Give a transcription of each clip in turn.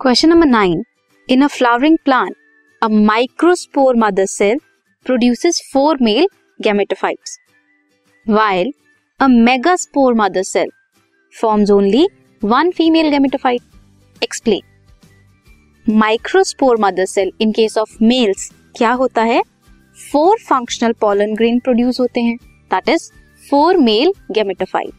Question number nine in a flowering plant a microspore mother cell produces four male gametophytes while a megaspore mother cell forms only one female gametophyte explain microspore mother cell in case of males क्या होता है? Four functional pollen grain produce होते हैं. That is four male gametophyte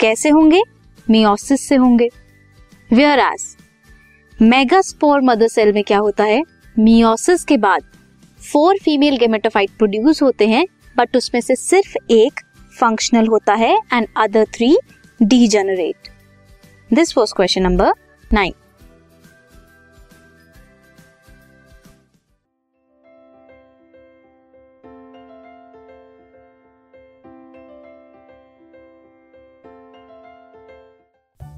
कैसे होंगे? Meiosis से होंगे. Whereas megaspore mother cell में क्या होता है? मियोसिस के बाद फोर फीमेल गेमेटोफाइट प्रोड्यूस होते हैं, बट उसमें से सिर्फ़ एक फंक्शनल होता है and other three degenerate this was question number nine